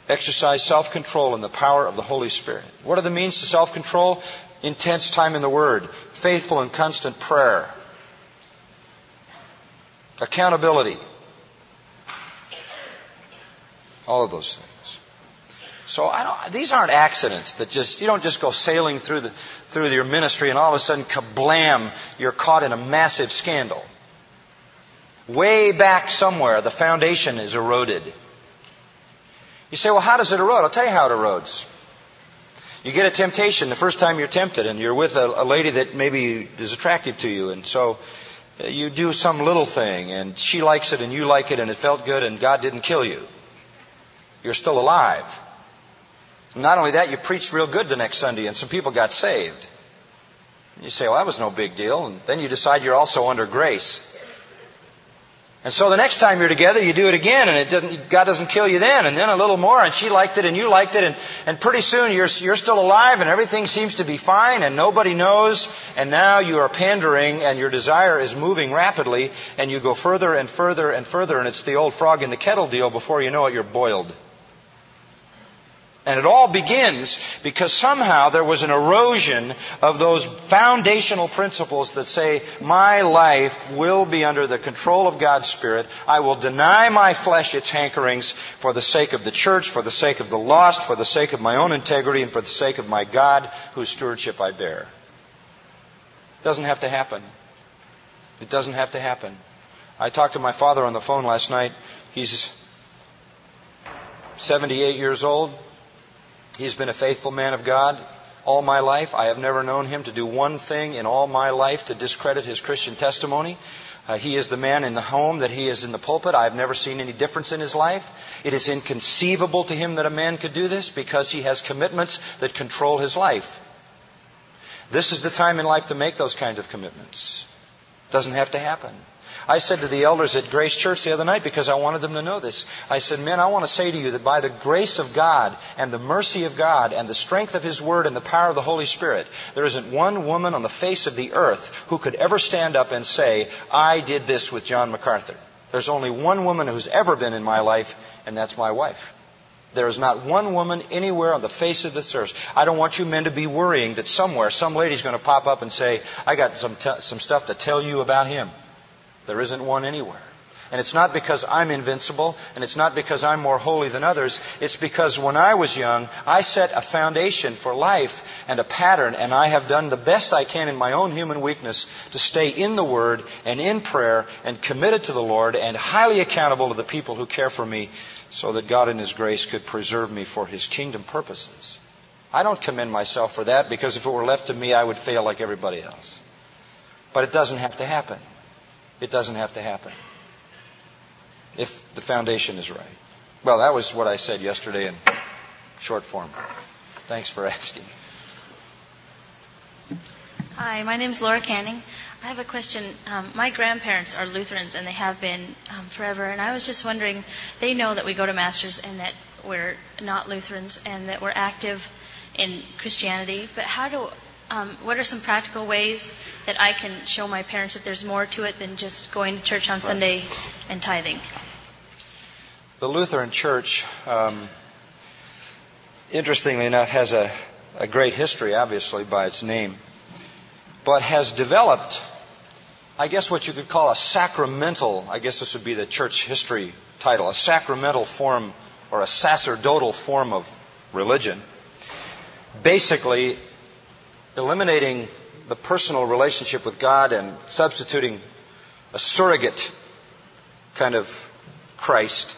exercise self-control in the power of the Holy Spirit. What are the means to self-control? Intense time in the Word, faithful and constant prayer, accountability. All of those things. So these aren't accidents that just you don't just go sailing through the through your ministry and all of a sudden kablam you're caught in a massive scandal. Way back somewhere the foundation is eroded. You say, well, how does it erode? I'll tell you how it erodes. You get a temptation the first time you're tempted, and you're with a, a lady that maybe is attractive to you, and so you do some little thing and she likes it and you like it and it felt good and God didn't kill you. You're still alive. Not only that, you preached real good the next Sunday and some people got saved. You say, well, that was no big deal. And then you decide you're also under grace. And so the next time you're together, you do it again, and it doesn't, God doesn't kill you then, and then a little more, and she liked it, and you liked it, and, and pretty soon you're, you're still alive, and everything seems to be fine, and nobody knows, and now you are pandering, and your desire is moving rapidly, and you go further and further and further, and it's the old frog in the kettle deal. Before you know it, you're boiled. And it all begins because somehow there was an erosion of those foundational principles that say, my life will be under the control of God's Spirit. I will deny my flesh its hankerings for the sake of the church, for the sake of the lost, for the sake of my own integrity, and for the sake of my God, whose stewardship I bear. It doesn't have to happen. It doesn't have to happen. I talked to my father on the phone last night. He's 78 years old. He's been a faithful man of God all my life. I have never known him to do one thing in all my life to discredit his Christian testimony. Uh, he is the man in the home that he is in the pulpit. I have never seen any difference in his life. It is inconceivable to him that a man could do this because he has commitments that control his life. This is the time in life to make those kinds of commitments. Doesn't have to happen. I said to the elders at Grace Church the other night because I wanted them to know this. I said, men, I want to say to you that by the grace of God and the mercy of God and the strength of His Word and the power of the Holy Spirit, there isn't one woman on the face of the earth who could ever stand up and say, I did this with John MacArthur. There's only one woman who's ever been in my life, and that's my wife. There is not one woman anywhere on the face of this earth. I don't want you men to be worrying that somewhere some lady's going to pop up and say, I got some, t- some stuff to tell you about him. There isn't one anywhere. And it's not because I'm invincible, and it's not because I'm more holy than others. It's because when I was young, I set a foundation for life and a pattern, and I have done the best I can in my own human weakness to stay in the Word and in prayer and committed to the Lord and highly accountable to the people who care for me so that God in His grace could preserve me for His kingdom purposes. I don't commend myself for that because if it were left to me, I would fail like everybody else. But it doesn't have to happen. It doesn't have to happen if the foundation is right. Well, that was what I said yesterday in short form. Thanks for asking. Hi, my name is Laura Canning. I have a question. Um, my grandparents are Lutherans, and they have been um, forever. And I was just wondering, they know that we go to masters and that we're not Lutherans and that we're active in Christianity. But how do um, what are some practical ways that I can show my parents that there's more to it than just going to church on Sunday and tithing? The Lutheran Church, um, interestingly enough, has a, a great history, obviously, by its name, but has developed, I guess, what you could call a sacramental, I guess this would be the church history title, a sacramental form or a sacerdotal form of religion. Basically, eliminating the personal relationship with God and substituting a surrogate kind of Christ,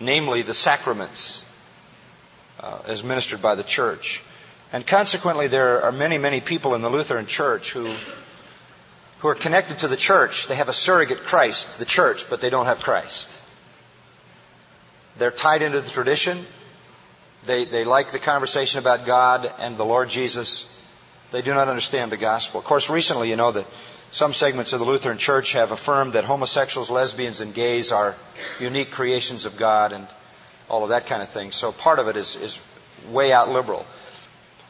namely the sacraments, uh, as ministered by the church. And consequently, there are many, many people in the Lutheran Church who, who are connected to the church. They have a surrogate Christ, the church, but they don't have Christ. They're tied into the tradition. They, they like the conversation about God and the Lord Jesus, they do not understand the gospel. Of course, recently, you know that some segments of the Lutheran Church have affirmed that homosexuals, lesbians, and gays are unique creations of God and all of that kind of thing. So part of it is, is way out liberal.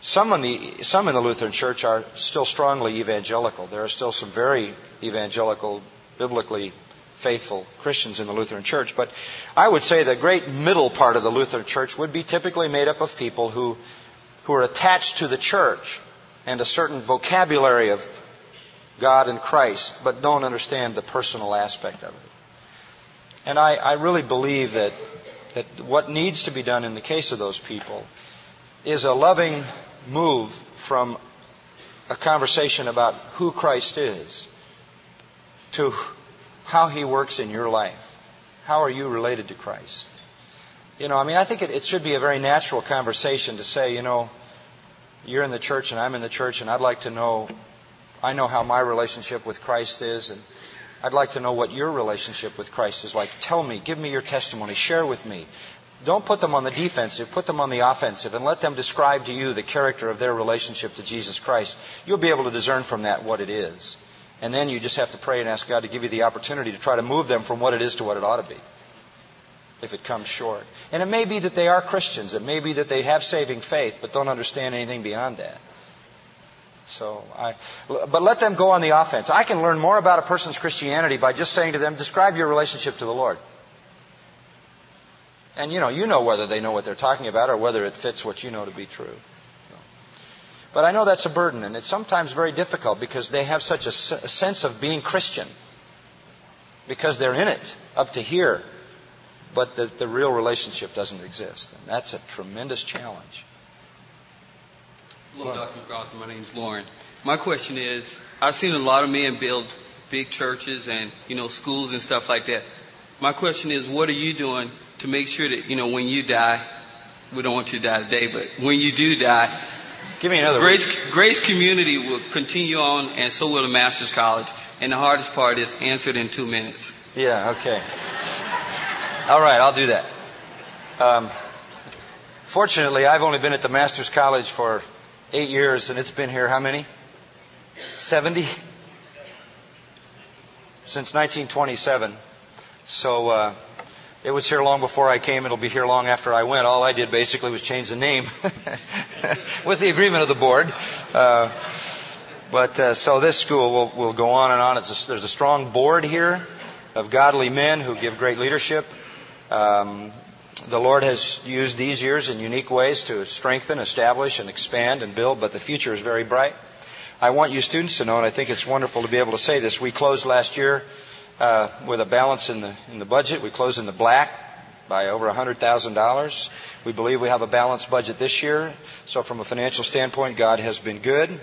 Some in, the, some in the Lutheran Church are still strongly evangelical. There are still some very evangelical, biblically faithful Christians in the Lutheran Church. But I would say the great middle part of the Lutheran Church would be typically made up of people who, who are attached to the church and a certain vocabulary of God and Christ, but don't understand the personal aspect of it. And I, I really believe that, that what needs to be done in the case of those people is a loving move from a conversation about who Christ is to how he works in your life. How are you related to Christ? You know, I mean, I think it, it should be a very natural conversation to say, you know, you're in the church and I'm in the church, and I'd like to know, I know how my relationship with Christ is, and I'd like to know what your relationship with Christ is like. Tell me, give me your testimony, share with me. Don't put them on the defensive, put them on the offensive, and let them describe to you the character of their relationship to Jesus Christ. You'll be able to discern from that what it is. And then you just have to pray and ask God to give you the opportunity to try to move them from what it is to what it ought to be if it comes short. And it may be that they are Christians. It may be that they have saving faith, but don't understand anything beyond that. So I, but let them go on the offense. I can learn more about a person's Christianity by just saying to them, describe your relationship to the Lord. And you know, you know whether they know what they're talking about or whether it fits what you know to be true. So. But I know that's a burden, and it's sometimes very difficult because they have such a, a sense of being Christian because they're in it up to here but the, the real relationship doesn't exist. And that's a tremendous challenge. Hello, Dr. MacArthur. My name is Lauren. My question is, I've seen a lot of men build big churches and, you know, schools and stuff like that. My question is, what are you doing to make sure that, you know, when you die, we don't want you to die today, but when you do die, Give me another Grace, Grace Community will continue on, and so will the Master's College. And the hardest part is answered in two minutes. Yeah, okay. All right, I'll do that. Um, fortunately, I've only been at the Master's College for eight years, and it's been here how many? 70? Since 1927. So uh, it was here long before I came. It'll be here long after I went. All I did basically was change the name with the agreement of the board. Uh, but uh, so this school will, will go on and on. A, there's a strong board here of godly men who give great leadership. Um, the Lord has used these years in unique ways to strengthen, establish, and expand and build, but the future is very bright. I want you students to know, and I think it's wonderful to be able to say this. We closed last year uh, with a balance in the in the budget. We closed in the black by over $100,000. We believe we have a balanced budget this year. So, from a financial standpoint, God has been good.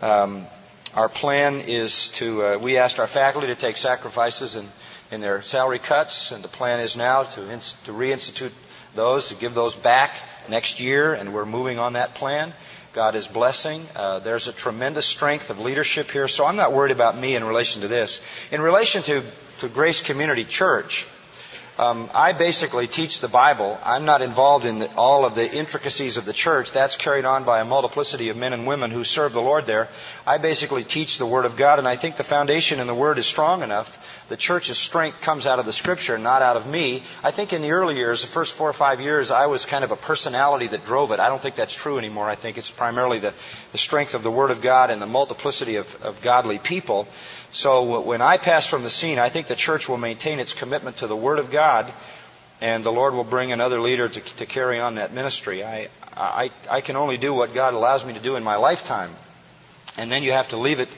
Um, our plan is to. Uh, we asked our faculty to take sacrifices in, in their salary cuts, and the plan is now to ins- to reinstitute those, to give those back next year, and we're moving on that plan. God is blessing. Uh, there's a tremendous strength of leadership here, so I'm not worried about me in relation to this. In relation to, to Grace Community Church, um, I basically teach the Bible. I'm not involved in the, all of the intricacies of the church. That's carried on by a multiplicity of men and women who serve the Lord there. I basically teach the Word of God, and I think the foundation in the Word is strong enough. The church's strength comes out of the Scripture, not out of me. I think in the early years, the first four or five years, I was kind of a personality that drove it. I don't think that's true anymore. I think it's primarily the, the strength of the Word of God and the multiplicity of, of godly people. So when I pass from the scene, I think the church will maintain its commitment to the Word of God, and the Lord will bring another leader to, to carry on that ministry. I, I, I can only do what God allows me to do in my lifetime, and then you have to leave it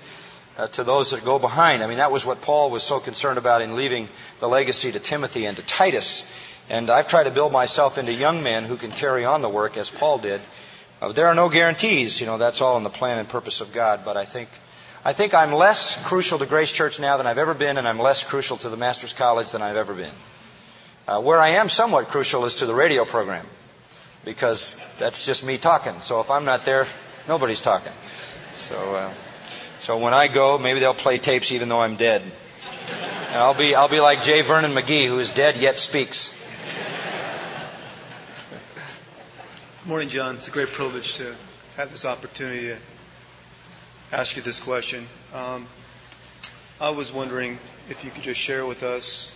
uh, to those that go behind. I mean, that was what Paul was so concerned about in leaving the legacy to Timothy and to Titus. And I've tried to build myself into young men who can carry on the work as Paul did. Uh, there are no guarantees, you know, that's all in the plan and purpose of God, but I think I think I'm less crucial to Grace Church now than I've ever been, and I'm less crucial to the Master's College than I've ever been. Uh, where I am somewhat crucial is to the radio program, because that's just me talking. So if I'm not there, nobody's talking. So, uh, so when I go, maybe they'll play tapes even though I'm dead. And I'll be, I'll be like J. Vernon McGee, who is dead yet speaks. Morning, John. It's a great privilege to have this opportunity to ask you this question. Um, I was wondering if you could just share with us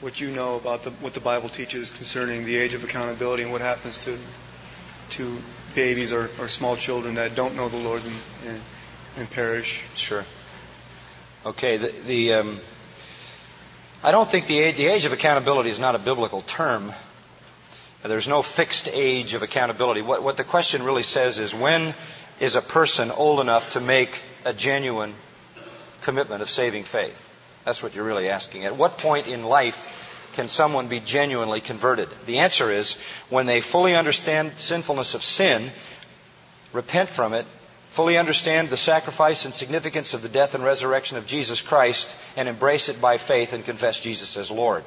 what you know about the, what the Bible teaches concerning the age of accountability and what happens to to babies or, or small children that don't know the Lord and, and, and perish. Sure. Okay. The, the um, I don't think the age, the age of accountability is not a biblical term. There's no fixed age of accountability. What, what the question really says is when is a person old enough to make a genuine commitment of saving faith? That's what you're really asking. At what point in life can someone be genuinely converted? The answer is when they fully understand sinfulness of sin, repent from it, fully understand the sacrifice and significance of the death and resurrection of Jesus Christ, and embrace it by faith and confess Jesus as Lord.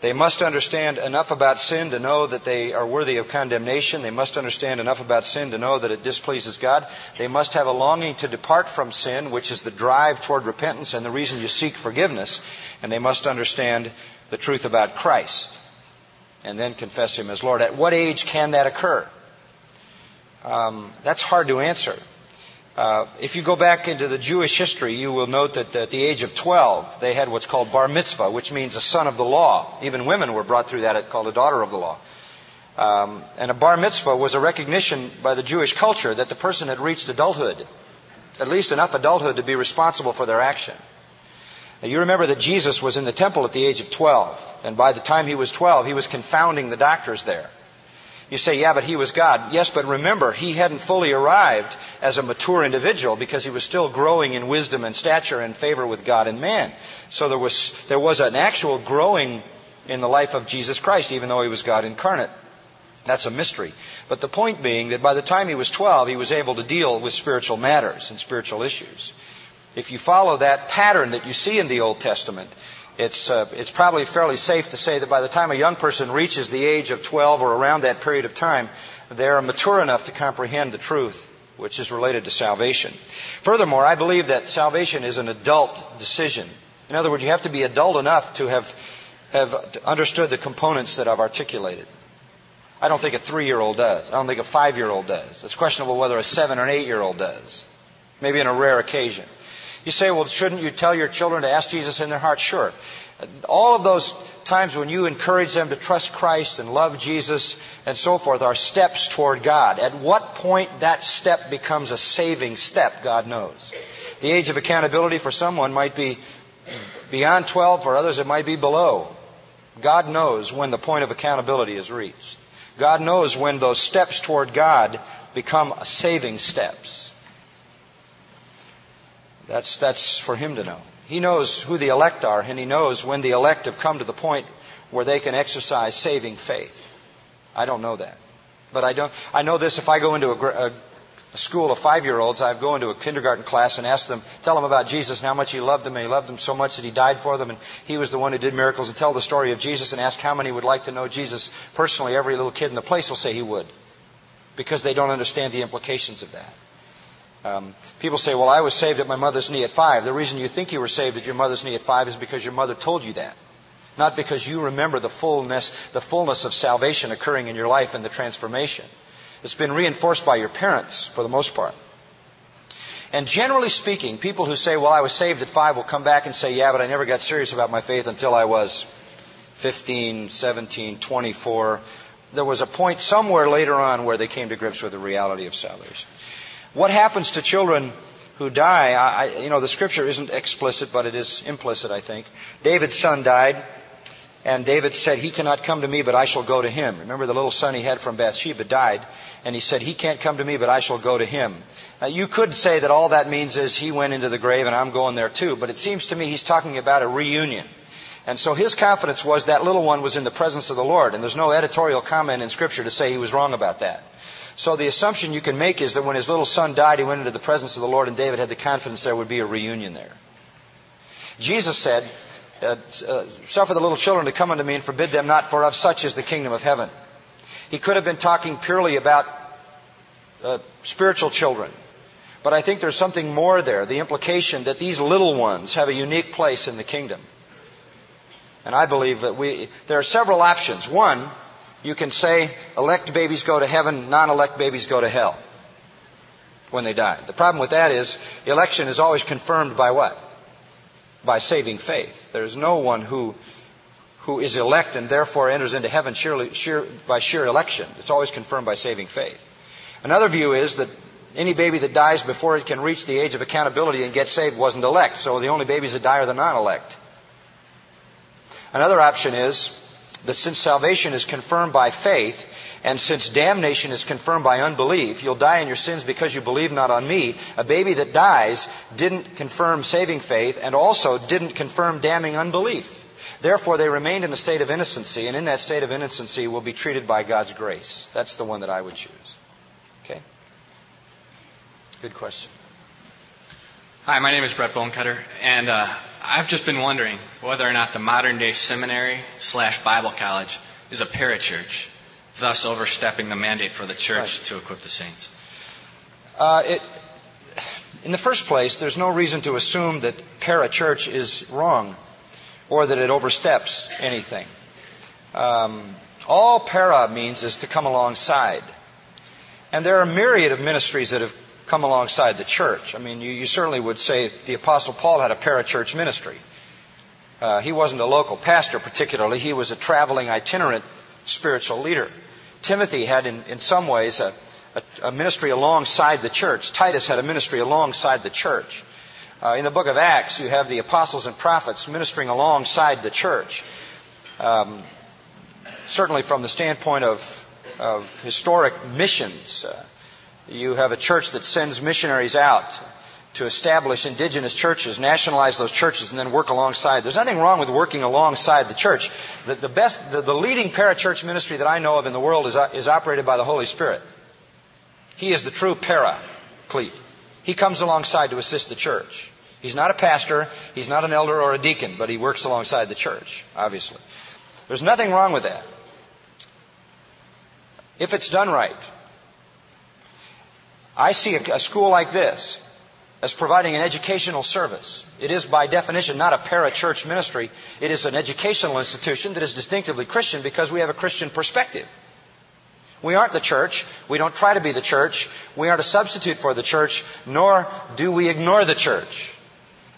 They must understand enough about sin to know that they are worthy of condemnation. They must understand enough about sin to know that it displeases God. They must have a longing to depart from sin, which is the drive toward repentance and the reason you seek forgiveness. And they must understand the truth about Christ and then confess Him as Lord. At what age can that occur? Um, that's hard to answer. Uh, if you go back into the Jewish history, you will note that at the age of 12, they had what's called bar mitzvah, which means a son of the law. Even women were brought through that, called a daughter of the law. Um, and a bar mitzvah was a recognition by the Jewish culture that the person had reached adulthood, at least enough adulthood to be responsible for their action. Now, you remember that Jesus was in the temple at the age of 12, and by the time he was 12, he was confounding the doctors there. You say, yeah, but he was God. Yes, but remember, he hadn't fully arrived as a mature individual because he was still growing in wisdom and stature and favor with God and man. So there was, there was an actual growing in the life of Jesus Christ, even though he was God incarnate. That's a mystery. But the point being that by the time he was 12, he was able to deal with spiritual matters and spiritual issues. If you follow that pattern that you see in the Old Testament, it's, uh, it's probably fairly safe to say that by the time a young person reaches the age of 12 or around that period of time, they're mature enough to comprehend the truth, which is related to salvation. Furthermore, I believe that salvation is an adult decision. In other words, you have to be adult enough to have, have understood the components that I've articulated. I don't think a three year old does. I don't think a five year old does. It's questionable whether a seven or an eight year old does. Maybe on a rare occasion. You say, well, shouldn't you tell your children to ask Jesus in their heart? Sure. All of those times when you encourage them to trust Christ and love Jesus and so forth are steps toward God. At what point that step becomes a saving step, God knows. The age of accountability for someone might be beyond 12, for others it might be below. God knows when the point of accountability is reached. God knows when those steps toward God become saving steps. That's, that's for Him to know. He knows who the elect are, and He knows when the elect have come to the point where they can exercise saving faith. I don't know that. But I don't, I know this if I go into a, a a school of five year olds, I'd go into a kindergarten class and ask them, tell them about Jesus and how much he loved them. And he loved them so much that he died for them. And he was the one who did miracles and tell the story of Jesus and ask how many would like to know Jesus personally. Every little kid in the place will say he would because they don't understand the implications of that. Um, people say, well, I was saved at my mother's knee at five. The reason you think you were saved at your mother's knee at five is because your mother told you that. Not because you remember the fullness, the fullness of salvation occurring in your life and the transformation. It's been reinforced by your parents for the most part. And generally speaking, people who say, well, I was saved at five will come back and say, yeah, but I never got serious about my faith until I was 15, 17, 24. There was a point somewhere later on where they came to grips with the reality of salvation. What happens to children who die? I, you know, the scripture isn't explicit, but it is implicit, I think. David's son died. And David said, He cannot come to me, but I shall go to him. Remember, the little son he had from Bathsheba died, and he said, He can't come to me, but I shall go to him. Now, you could say that all that means is he went into the grave and I'm going there too, but it seems to me he's talking about a reunion. And so his confidence was that little one was in the presence of the Lord, and there's no editorial comment in Scripture to say he was wrong about that. So the assumption you can make is that when his little son died, he went into the presence of the Lord, and David had the confidence there would be a reunion there. Jesus said, uh, uh, suffer the little children to come unto me and forbid them not, for of such is the kingdom of heaven. He could have been talking purely about uh, spiritual children. But I think there's something more there, the implication that these little ones have a unique place in the kingdom. And I believe that we, there are several options. One, you can say elect babies go to heaven, non-elect babies go to hell when they die. The problem with that is election is always confirmed by what? by saving faith. There is no one who, who is elect and therefore enters into heaven sheerly, sheer, by sheer election. It's always confirmed by saving faith. Another view is that any baby that dies before it can reach the age of accountability and get saved wasn't elect, so the only babies that die are the non-elect. Another option is that since salvation is confirmed by faith, and since damnation is confirmed by unbelief, you'll die in your sins because you believe not on me. A baby that dies didn't confirm saving faith and also didn't confirm damning unbelief. Therefore, they remained in the state of innocency, and in that state of innocency will be treated by God's grace. That's the one that I would choose. Okay? Good question. Hi, my name is Brett Bonecutter, and uh, I've just been wondering whether or not the modern day seminary slash Bible college is a parachurch thus overstepping the mandate for the church right. to equip the saints? Uh, it, in the first place, there's no reason to assume that parachurch is wrong or that it oversteps anything. Um, all para means is to come alongside. And there are a myriad of ministries that have come alongside the church. I mean, you, you certainly would say the Apostle Paul had a parachurch ministry. Uh, he wasn't a local pastor particularly, he was a traveling itinerant spiritual leader. Timothy had, in, in some ways, a, a, a, ministry alongside the church. Titus had a ministry alongside the church. Uh, in the book of Acts, you have the apostles and prophets ministering alongside the church. Um, certainly, from the standpoint of, of historic missions, uh, you have a church that sends missionaries out to establish indigenous churches, nationalize those churches, and then work alongside. There's nothing wrong with working alongside the church. The, the best, the, the leading parachurch ministry that I know of in the world is, is operated by the Holy Spirit. He is the true paraclete. He comes alongside to assist the church. He's not a pastor, he's not an elder or a deacon, but he works alongside the church, obviously. There's nothing wrong with that. If it's done right. I see a, a school like this as providing an educational service. It is by definition not a para-church ministry. It is an educational institution that is distinctively Christian because we have a Christian perspective. We aren't the church. We don't try to be the church. We aren't a substitute for the church, nor do we ignore the church.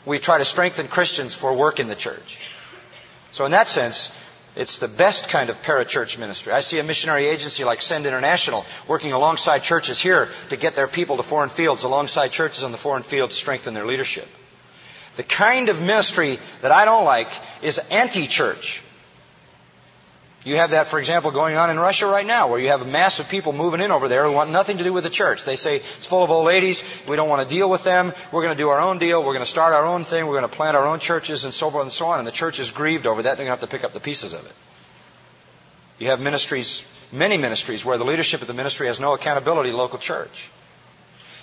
We try to strengthen Christians for work in the church. So in that sense, it's the best kind of parachurch ministry. I see a missionary agency like Send International working alongside churches here to get their people to foreign fields, alongside churches on the foreign field to strengthen their leadership. The kind of ministry that I don't like is anti-church. You have that, for example, going on in Russia right now, where you have a mass of people moving in over there who want nothing to do with the church. They say it's full of old ladies. We don't want to deal with them. We're going to do our own deal. We're going to start our own thing. We're going to plant our own churches and so forth and so on. And the church is grieved over that. They're going to have to pick up the pieces of it. You have ministries, many ministries, where the leadership of the ministry has no accountability to local church.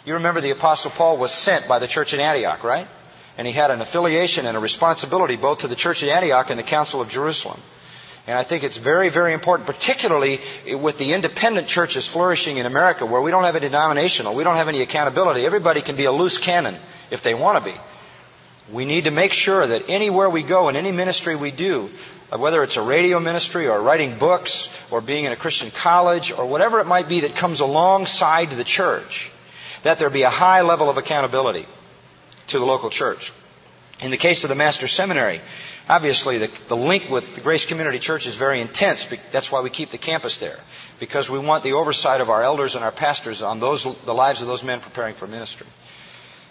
You remember the Apostle Paul was sent by the church in Antioch, right? And he had an affiliation and a responsibility both to the church in Antioch and the Council of Jerusalem. And I think it's very, very important, particularly with the independent churches flourishing in America where we don't have a denominational, we don't have any accountability. Everybody can be a loose cannon if they want to be. We need to make sure that anywhere we go, in any ministry we do, uh, whether it's a radio ministry or writing books or being in a Christian college or whatever it might be that comes alongside the church, that there be a high level of accountability to the local church. In the case of the Master Seminary, obviously the, the link with the Grace Community Church is very intense. That's why we keep the campus there. Because we want the oversight of our elders and our pastors on those, the lives of those men preparing for ministry.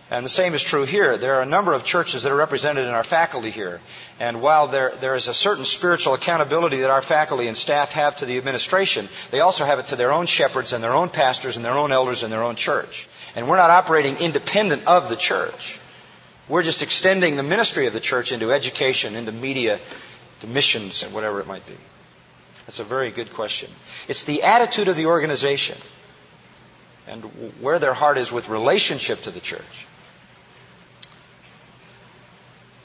And the same is true here. There are a number of churches that are represented in our faculty here. And while there, there is a certain spiritual accountability that our faculty and staff have to the administration, they also have it to their own shepherds and their own pastors and their own elders and their own church. And we're not operating independent of the church. We're just extending the ministry of the church into education, into media, to missions, and whatever it might be. That's a very good question. It's the attitude of the organization and where their heart is with relationship to the church.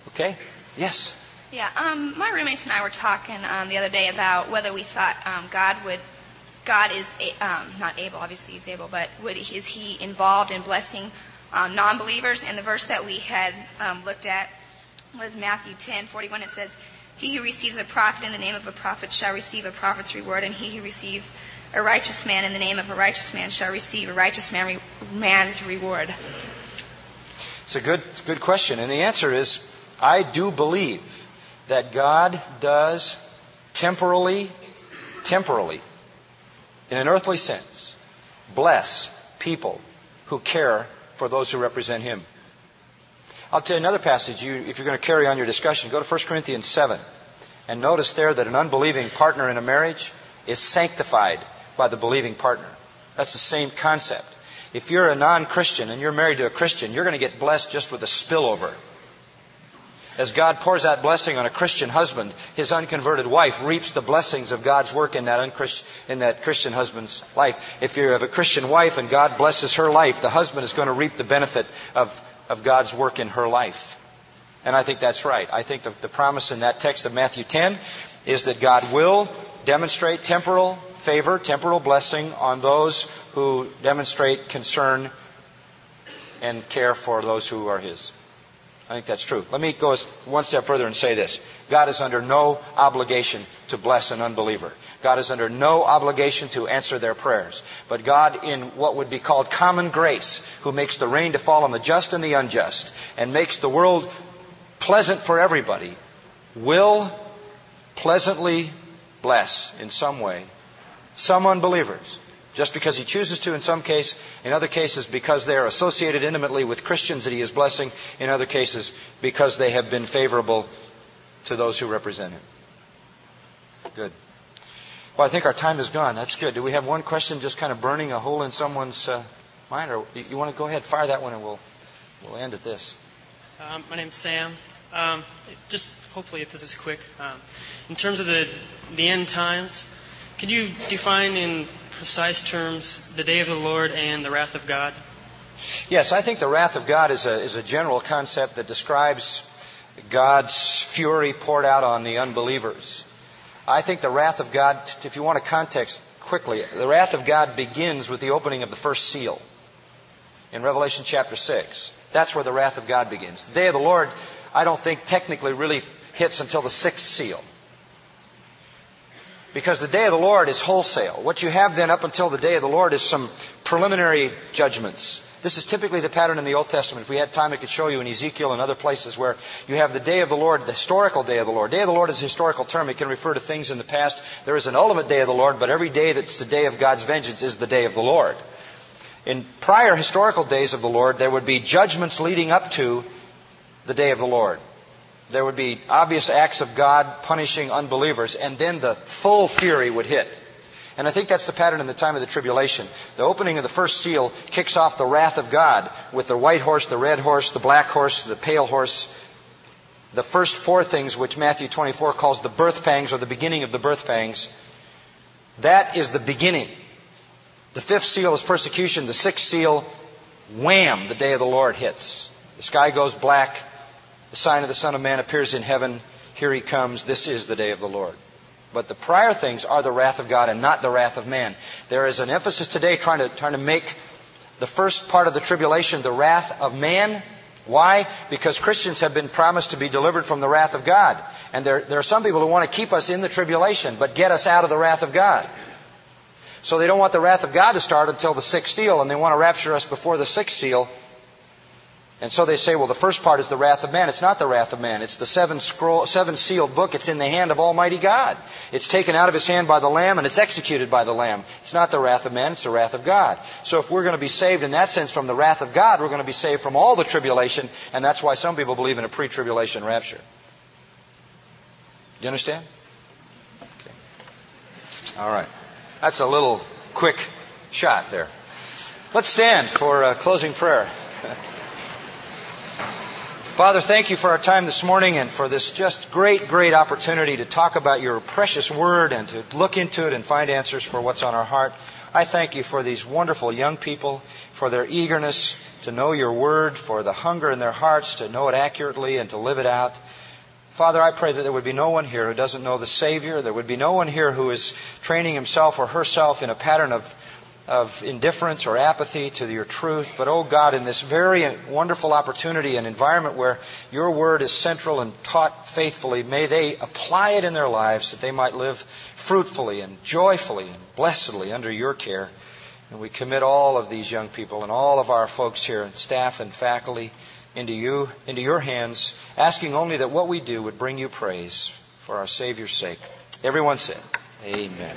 Okay? Yes. Yeah, um, my roommates and I were talking um, the other day about whether we thought um, God would, God is a, um, not able, obviously He's able, but would, is He involved in blessing non-believers. And the verse that we had um, looked at was Matthew 10:41. It says, "He who receives a prophet in the name of a prophet shall receive a prophet's reward, and he who receives a righteous man in the name of a righteous man shall receive a righteous man re- man's reward." It's a good, good question, and the answer is, I do believe that God does temporally, temporally, in an earthly sense, bless people who care for those who represent him. I'll tell you another passage. You, if you're going to carry on your discussion, go to 1 Corinthians 7. And notice there that an unbelieving partner in a marriage is sanctified by the believing partner. That's the same concept. If you're a non Christian and you're married to a Christian, you're going to get blessed just with a spillover. As God pours out blessing on a Christian husband, his unconverted wife reaps the blessings of God's work in that, in that Christian husband's life. If you have a Christian wife and God blesses her life, the husband is going to reap the benefit of, of God's work in her life. And I think that's right. I think the, the promise in that text of Matthew 10 is that God will demonstrate temporal favor, temporal blessing on those who demonstrate concern and care for those who are His. I think that's true. Let me go one step further and say this. God is under no obligation to bless an unbeliever. God is under no obligation to answer their prayers. But God, in what would be called common grace, who makes the rain to fall on the just and the unjust, and makes the world pleasant for everybody, will pleasantly bless in some way some unbelievers just because he chooses to in some case, in other cases because they are associated intimately with Christians that he is blessing, in other cases because they have been favorable to those who represent him. Good. Well, I think our time is gone. That's good. Do we have one question just kind of burning a hole in someone's uh, mind, or you, want to go ahead, fire that one, and we'll we'll end at this. Um, my name's Sam. Um, just hopefully, if this is quick, um, in terms of the the end times, can you define in precise terms the day of the Lord and the wrath of God? Yes, I think the wrath of God is a, is a general concept that describes God's fury poured out on the unbelievers. I think the wrath of God, if you want a context quickly, the wrath of God begins with the opening of the first seal in Revelation chapter 6. That's where the wrath of God begins. The day of the Lord, I don't think technically really hits until the sixth seal. Because the day of the Lord is wholesale. What you have then up until the day of the Lord is some preliminary judgments. This is typically the pattern in the Old Testament. If we had time, I could show you in Ezekiel and other places where you have the day of the Lord, the historical day of the Lord. Day of the Lord is a historical term. It can refer to things in the past. There is an ultimate day of the Lord, but every day that's the day of God's vengeance is the day of the Lord. In prior historical days of the Lord, there would be judgments leading up to the day of the Lord. There would be obvious acts of God punishing unbelievers, and then the full fury would hit. And I think that's the pattern in the time of the tribulation. The opening of the first seal kicks off the wrath of God with the white horse, the red horse, the black horse, the pale horse. The first four things, which Matthew 24 calls the birth pangs or the beginning of the birth pangs, that is the beginning. The fifth seal is persecution. The sixth seal, wham, the day of the Lord hits. The sky goes black. The sign of the Son of Man appears in heaven. Here he comes. This is the day of the Lord. But the prior things are the wrath of God and not the wrath of man. There is an emphasis today trying to, trying to make the first part of the tribulation the wrath of man. Why? Because Christians have been promised to be delivered from the wrath of God. And there, there are some people who want to keep us in the tribulation, but get us out of the wrath of God. So they don't want the wrath of God to start until the sixth seal, and they want to rapture us before the sixth seal. And so they say, well, the first part is the wrath of man. It's not the wrath of man. It's the seven scroll, seven sealed book. It's in the hand of Almighty God. It's taken out of his hand by the Lamb and it's executed by the Lamb. It's not the wrath of man. It's the wrath of God. So if we're going to be saved in that sense from the wrath of God, we're going to be saved from all the tribulation. And that's why some people believe in a pre-tribulation rapture. Do you understand? Okay. All right. That's a little quick shot there. Let's stand for a closing prayer. Father, thank you for our time this morning and for this just great, great opportunity to talk about your precious word and to look into it and find answers for what's on our heart. I thank you for these wonderful young people, for their eagerness to know your word, for the hunger in their hearts to know it accurately and to live it out. Father, I pray that there would be no one here who doesn't know the Savior. There would be no one here who is training himself or herself in a pattern of of indifference or apathy to your truth. But, oh God, in this very wonderful opportunity and environment where your word is central and taught faithfully, may they apply it in their lives that they might live fruitfully and joyfully and blessedly under your care. And we commit all of these young people and all of our folks here, and staff and faculty, into you, into your hands, asking only that what we do would bring you praise for our Savior's sake. Everyone said, Amen.